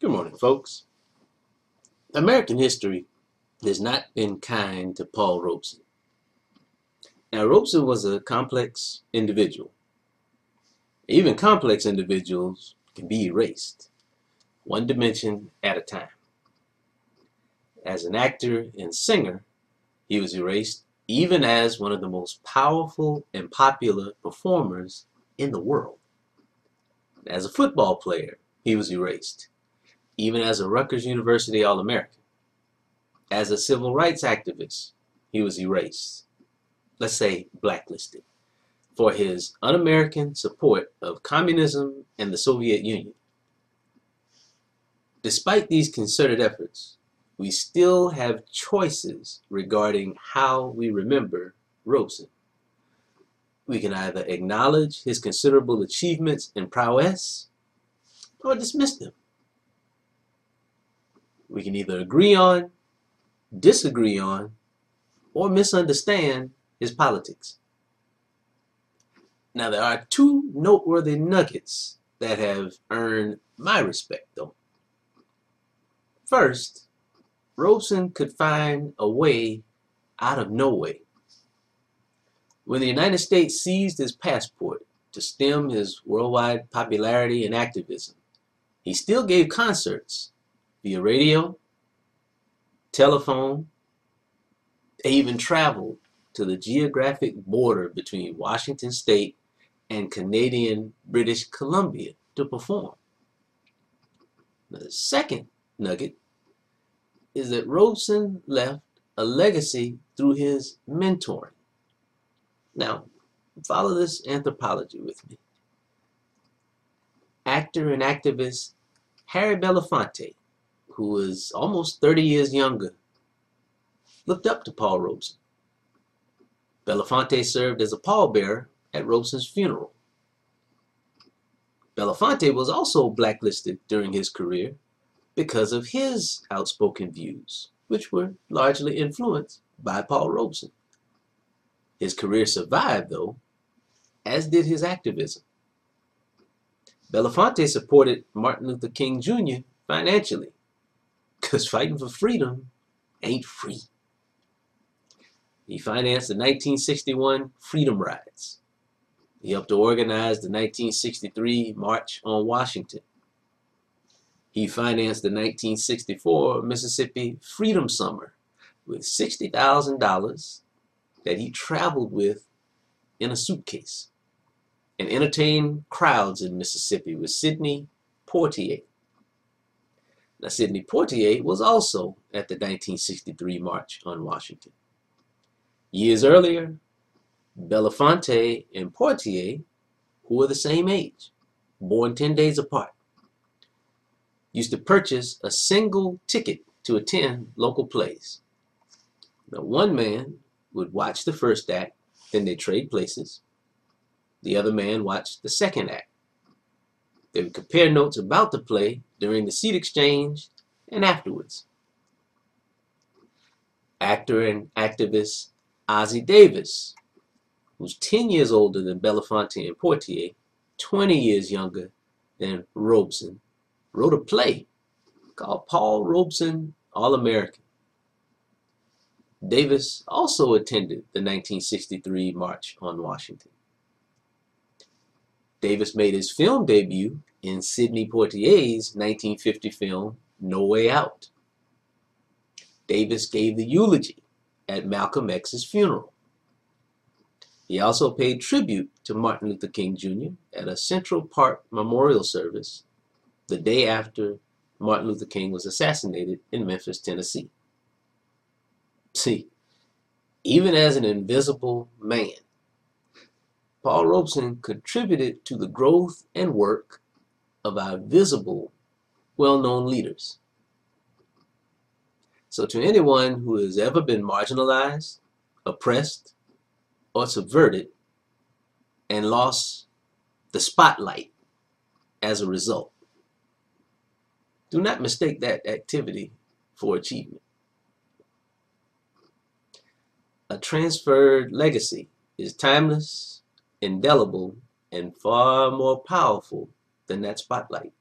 Good morning, folks. American history has not been kind to Paul Robeson. Now, Robeson was a complex individual. Even complex individuals can be erased, one dimension at a time. As an actor and singer, he was erased even as one of the most powerful and popular performers in the world. As a football player, he was erased even as a Rutgers University All American. As a civil rights activist, he was erased, let's say blacklisted, for his un American support of communism and the Soviet Union. Despite these concerted efforts, we still have choices regarding how we remember Robeson. We can either acknowledge his considerable achievements and prowess or dismiss them we can either agree on, disagree on, or misunderstand his politics. Now, there are two noteworthy nuggets that have earned my respect, though. First, Robeson could find a way out of no way. When the United States seized his passport to stem his worldwide popularity and activism, he still gave concerts via radio, telephone. They even traveled to the geographic border between Washington State and Canadian British Columbia to perform. The second nugget is that Robeson left a legacy through his mentoring. Now, follow this anthropology with me. Actor and activist Harry Belafonte who was almost 30 years younger, looked up to Paul Robeson. Belafonte served as a pallbearer at Robeson's funeral. Belafonte was also blacklisted during his career because of his outspoken views, which were largely influenced by Paul Robeson. His career survived, though, as did his activism. Belafonte supported Martin Luther King Jr. financially because fighting for freedom ain't free. He financed the 1961 Freedom Rides. He helped to organize the 1963 March on Washington. He financed the 1964 Mississippi Freedom Summer with $60,000 that he traveled with in a suitcase and entertained crowds in Mississippi with Sidney Poitier. Now, Sidney Poitier was also at the 1963 March on Washington. Years earlier, Belafonte and Poitier, who were the same age, born 10 days apart, used to purchase a single ticket to attend local plays. Now, one man would watch the first act, then they trade places. The other man watched the second act. They would compare notes about the play during the seat exchange and afterwards. Actor and activist Ossie Davis, who's 10 years older than Belafonte and Poitier, 20 years younger than Robeson, wrote a play called Paul Robeson All American. Davis also attended the 1963 March on Washington. Davis made his film debut in Sidney Poitier's 1950 film No Way Out. Davis gave the eulogy at Malcolm X's funeral. He also paid tribute to Martin Luther King Jr. at a Central Park memorial service the day after Martin Luther King was assassinated in Memphis, Tennessee. See, even as an invisible man, Paul Robeson contributed to the growth and work of our visible, well-known leaders. So to anyone who has ever been marginalized, oppressed, or subverted, and lost the spotlight as a result, do not mistake that activity for achievement. A transferred legacy is timeless indelible, and far more powerful than that spotlight.